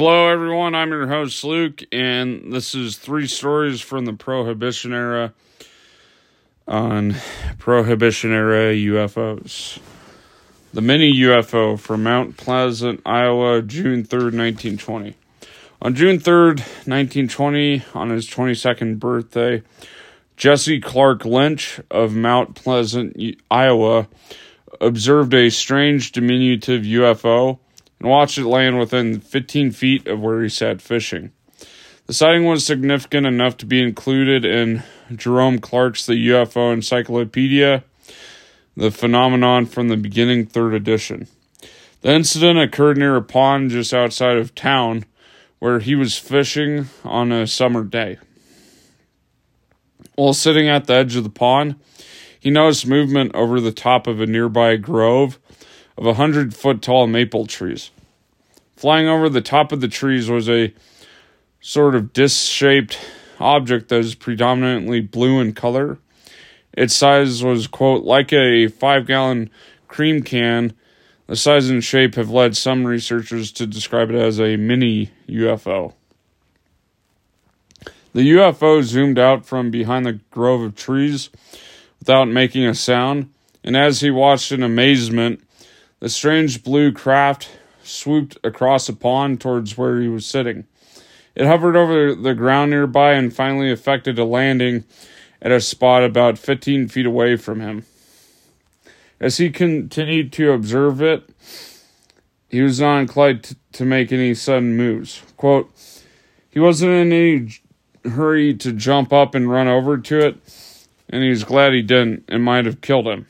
Hello, everyone. I'm your host, Luke, and this is three stories from the Prohibition era on Prohibition era UFOs. The mini UFO from Mount Pleasant, Iowa, June 3rd, 1920. On June 3rd, 1920, on his 22nd birthday, Jesse Clark Lynch of Mount Pleasant, Iowa, observed a strange diminutive UFO and watched it land within 15 feet of where he sat fishing. The sighting was significant enough to be included in Jerome Clark's The UFO Encyclopedia, the phenomenon from the beginning, third edition. The incident occurred near a pond just outside of town where he was fishing on a summer day. While sitting at the edge of the pond, he noticed movement over the top of a nearby grove of a hundred foot tall maple trees. Flying over the top of the trees was a sort of disc shaped object that is predominantly blue in color. Its size was, quote, like a five gallon cream can. The size and shape have led some researchers to describe it as a mini UFO. The UFO zoomed out from behind the grove of trees without making a sound, and as he watched in amazement, the strange blue craft swooped across a pond towards where he was sitting. It hovered over the ground nearby and finally effected a landing at a spot about 15 feet away from him. As he continued to observe it, he was not inclined to, to make any sudden moves. Quote, he wasn't in any hurry to jump up and run over to it, and he was glad he didn't. It might have killed him.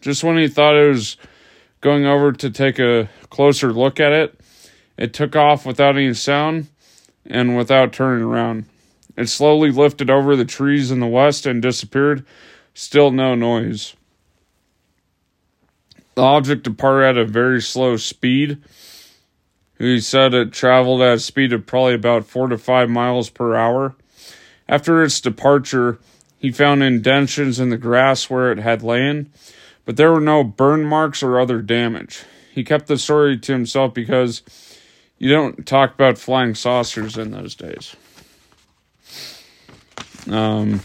Just when he thought it was going over to take a closer look at it, it took off without any sound and without turning around. It slowly lifted over the trees in the west and disappeared. Still no noise. The object departed at a very slow speed. He said it traveled at a speed of probably about four to five miles per hour. After its departure, he found indentions in the grass where it had lain but there were no burn marks or other damage. He kept the story to himself because you don't talk about flying saucers in those days. Um,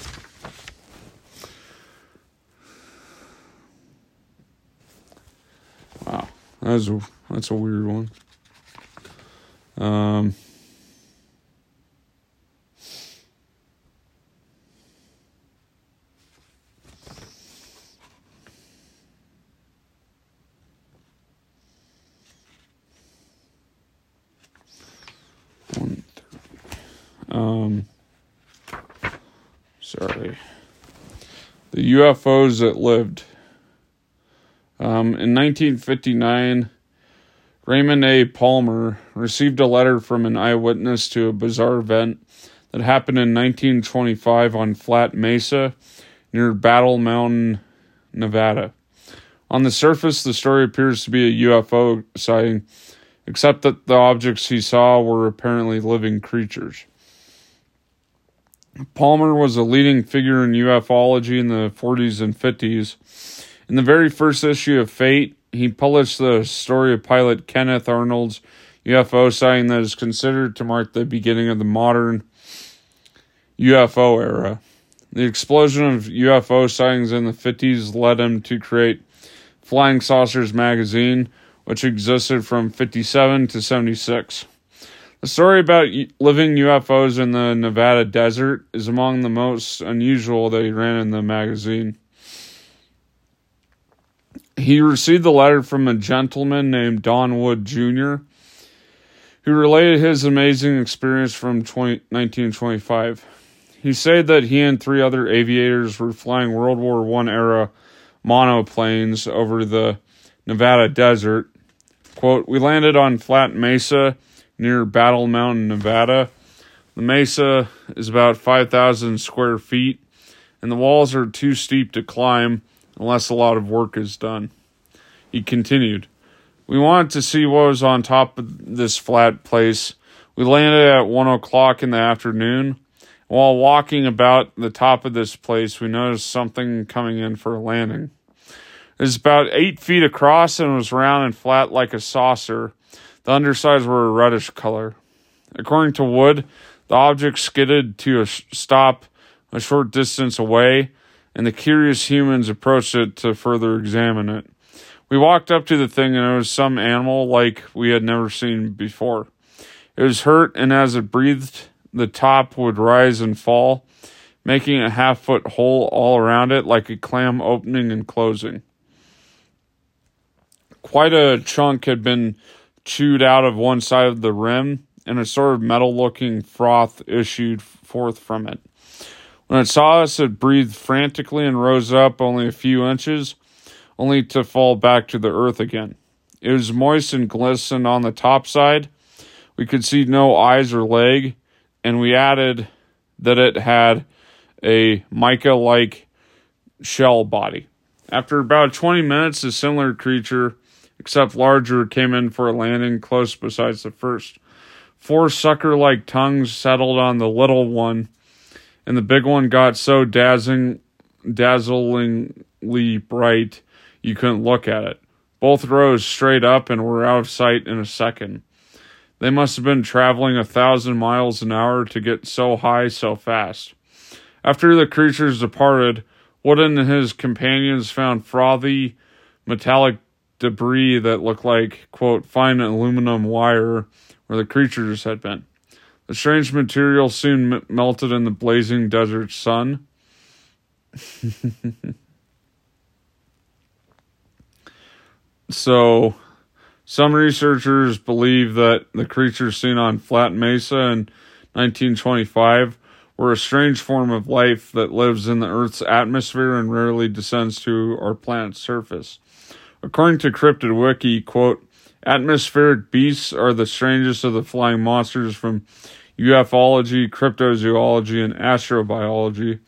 wow, that's a that's a weird one. Um sorry. The UFOs that lived. Um, in 1959, Raymond A. Palmer received a letter from an eyewitness to a bizarre event that happened in 1925 on Flat Mesa near Battle Mountain, Nevada. On the surface, the story appears to be a UFO sighting, except that the objects he saw were apparently living creatures. Palmer was a leading figure in ufology in the 40s and 50s. In the very first issue of Fate, he published the story of pilot Kenneth Arnold's UFO sighting that is considered to mark the beginning of the modern UFO era. The explosion of UFO sightings in the 50s led him to create Flying Saucers magazine, which existed from 57 to 76. The story about living UFOs in the Nevada desert is among the most unusual that he ran in the magazine. He received the letter from a gentleman named Don Wood Jr., who related his amazing experience from 20, 1925. He said that he and three other aviators were flying World War I era monoplanes over the Nevada desert. Quote, We landed on Flat Mesa near Battle Mountain, Nevada. The mesa is about 5,000 square feet, and the walls are too steep to climb unless a lot of work is done. He continued, We wanted to see what was on top of this flat place. We landed at 1 o'clock in the afternoon. While walking about the top of this place, we noticed something coming in for a landing. It was about eight feet across and was round and flat like a saucer. The undersides were a reddish color. According to Wood, the object skidded to a stop a short distance away, and the curious humans approached it to further examine it. We walked up to the thing, and it was some animal like we had never seen before. It was hurt, and as it breathed, the top would rise and fall, making a half foot hole all around it like a clam opening and closing. Quite a chunk had been chewed out of one side of the rim, and a sort of metal looking froth issued forth from it. When it saw us, it breathed frantically and rose up only a few inches, only to fall back to the earth again. It was moist and glistened on the top side. We could see no eyes or leg, and we added that it had a mica like shell body. After about 20 minutes, a similar creature, except larger, came in for a landing close besides the first. Four sucker like tongues settled on the little one, and the big one got so dazzling, dazzlingly bright you couldn't look at it. Both rose straight up and were out of sight in a second. They must have been traveling a thousand miles an hour to get so high so fast. After the creatures departed, Wooden and his companions found frothy, metallic debris that looked like, quote, fine aluminum wire where the creatures had been. The strange material soon m- melted in the blazing desert sun. so, some researchers believe that the creatures seen on Flat Mesa in 1925 were a strange form of life that lives in the Earth's atmosphere and rarely descends to our planet's surface. According to Cryptid Wiki, quote, atmospheric beasts are the strangest of the flying monsters from ufology, cryptozoology, and astrobiology.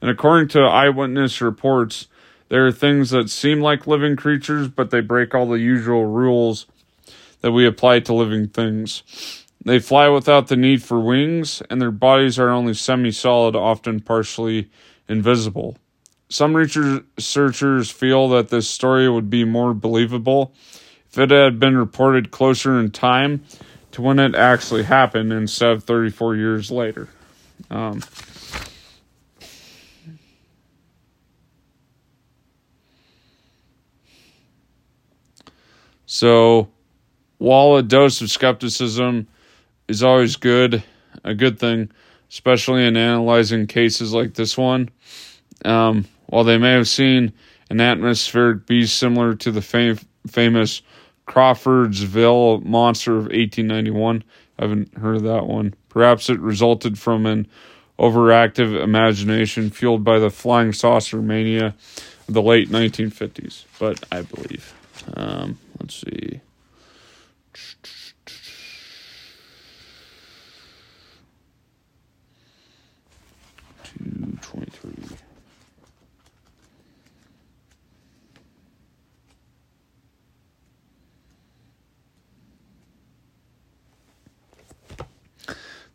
And according to eyewitness reports, there are things that seem like living creatures, but they break all the usual rules that we apply to living things. They fly without the need for wings, and their bodies are only semi solid, often partially invisible. Some researchers feel that this story would be more believable if it had been reported closer in time to when it actually happened instead of 34 years later. Um, so, while a dose of skepticism is always good, a good thing, especially in analyzing cases like this one. Um, while they may have seen an atmospheric beast similar to the fam- famous Crawfordsville monster of 1891, I haven't heard of that one. Perhaps it resulted from an overactive imagination fueled by the flying saucer mania of the late 1950s, but I believe. Um, let's see.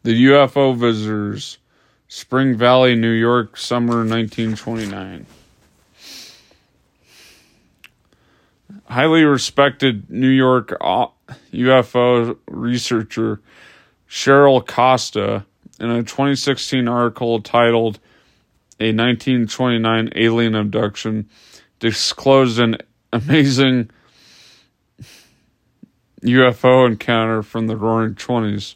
The UFO Visitors, Spring Valley, New York, summer 1929. Highly respected New York UFO uh, researcher Cheryl Costa in a 2016 article titled A 1929 Alien Abduction disclosed an amazing UFO encounter from the roaring 20s.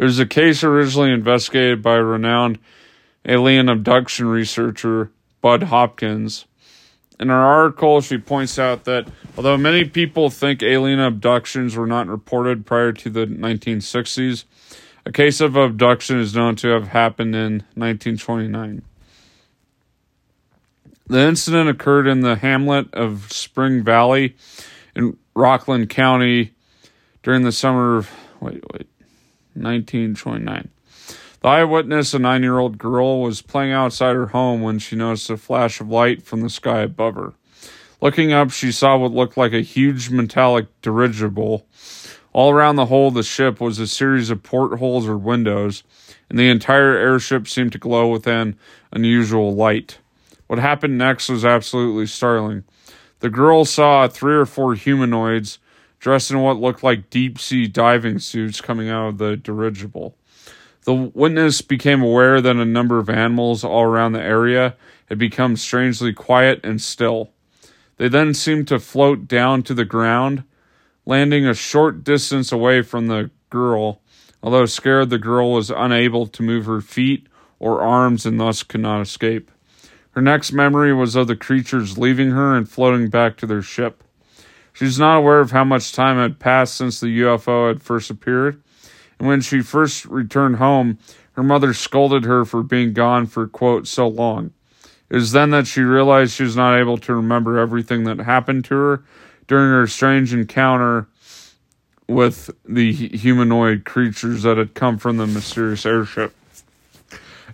It was a case originally investigated by renowned alien abduction researcher Bud Hopkins. In her article, she points out that although many people think alien abductions were not reported prior to the 1960s, a case of abduction is known to have happened in 1929. The incident occurred in the hamlet of Spring Valley in Rockland County during the summer of wait, wait, 1929. The eyewitness, a nine year old girl, was playing outside her home when she noticed a flash of light from the sky above her. Looking up, she saw what looked like a huge metallic dirigible all around the hull of the ship was a series of portholes or windows, and the entire airship seemed to glow with an unusual light. What happened next was absolutely startling. The girl saw three or four humanoids dressed in what looked like deep sea diving suits coming out of the dirigible. The witness became aware that a number of animals all around the area had become strangely quiet and still. They then seemed to float down to the ground, landing a short distance away from the girl. Although scared, the girl was unable to move her feet or arms and thus could not escape. Her next memory was of the creatures leaving her and floating back to their ship. She was not aware of how much time had passed since the UFO had first appeared, and when she first returned home, her mother scolded her for being gone for, quote, so long. It was then that she realized she was not able to remember everything that happened to her during her strange encounter with the humanoid creatures that had come from the mysterious airship.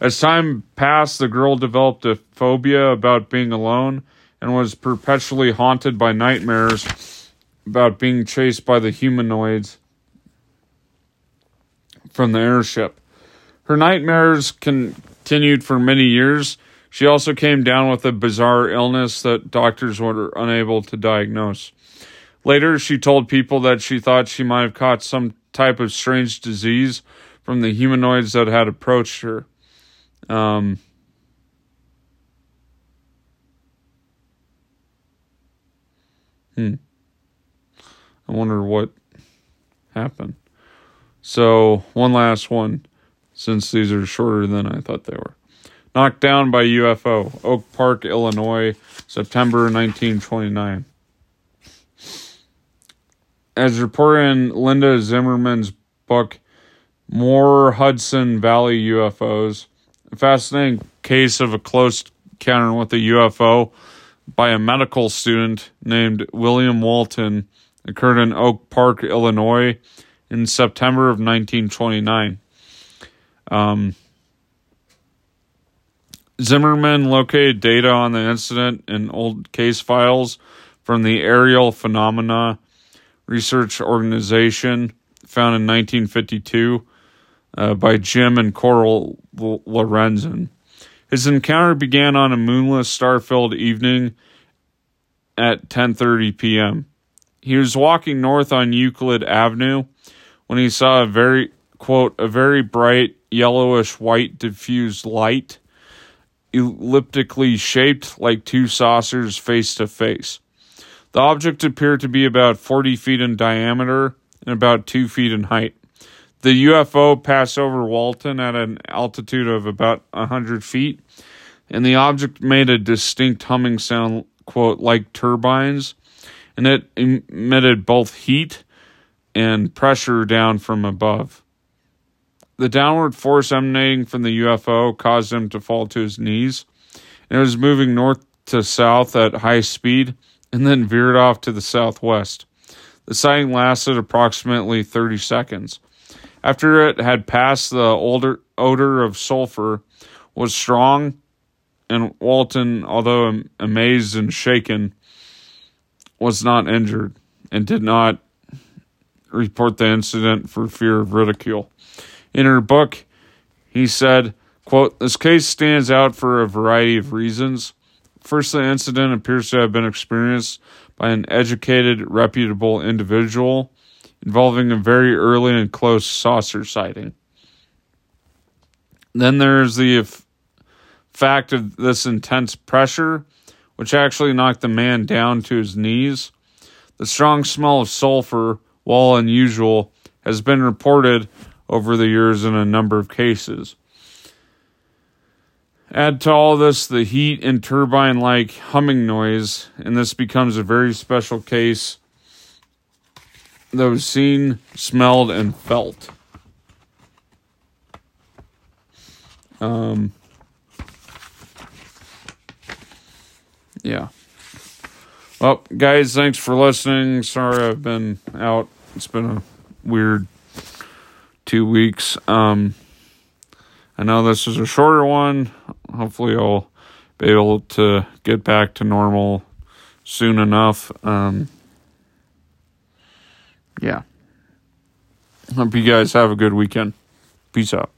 As time passed, the girl developed a phobia about being alone and was perpetually haunted by nightmares about being chased by the humanoids from the airship. Her nightmares continued for many years she also came down with a bizarre illness that doctors were unable to diagnose. Later, she told people that she thought she might have caught some type of strange disease from the humanoids that had approached her. Um, hmm. I wonder what happened. So, one last one, since these are shorter than I thought they were. Knocked down by UFO, Oak Park, Illinois, September 1929. As reported in Linda Zimmerman's book, More Hudson Valley UFOs, a fascinating case of a close encounter with a UFO by a medical student named William Walton occurred in Oak Park, Illinois in September of 1929. Um, Zimmerman located data on the incident in old case files from the Aerial Phenomena Research Organization found in 1952 uh, by Jim and Coral Lorenzen. His encounter began on a moonless, star-filled evening at 10:30 p.m. He was walking north on Euclid Avenue when he saw a very quote a very bright yellowish white diffused light elliptically shaped like two saucers face to face. The object appeared to be about 40 feet in diameter and about 2 feet in height. The UFO passed over Walton at an altitude of about 100 feet, and the object made a distinct humming sound, quote, like turbines, and it emitted both heat and pressure down from above. The downward force emanating from the UFO caused him to fall to his knees. And it was moving north to south at high speed and then veered off to the southwest. The sighting lasted approximately 30 seconds. After it had passed, the older odor of sulfur was strong, and Walton, although amazed and shaken, was not injured and did not report the incident for fear of ridicule. In her book, he said, quote, This case stands out for a variety of reasons. First, the incident appears to have been experienced by an educated, reputable individual involving a very early and close saucer sighting. Then there's the fact of this intense pressure, which actually knocked the man down to his knees. The strong smell of sulfur, while unusual, has been reported over the years in a number of cases. Add to all this the heat and turbine like humming noise, and this becomes a very special case that was seen, smelled, and felt. Um, yeah. Well, guys, thanks for listening. Sorry I've been out. It's been a weird two weeks. Um, I know this is a shorter one. Hopefully, I'll be able to get back to normal soon enough. Um, yeah. Hope you guys have a good weekend. Peace out.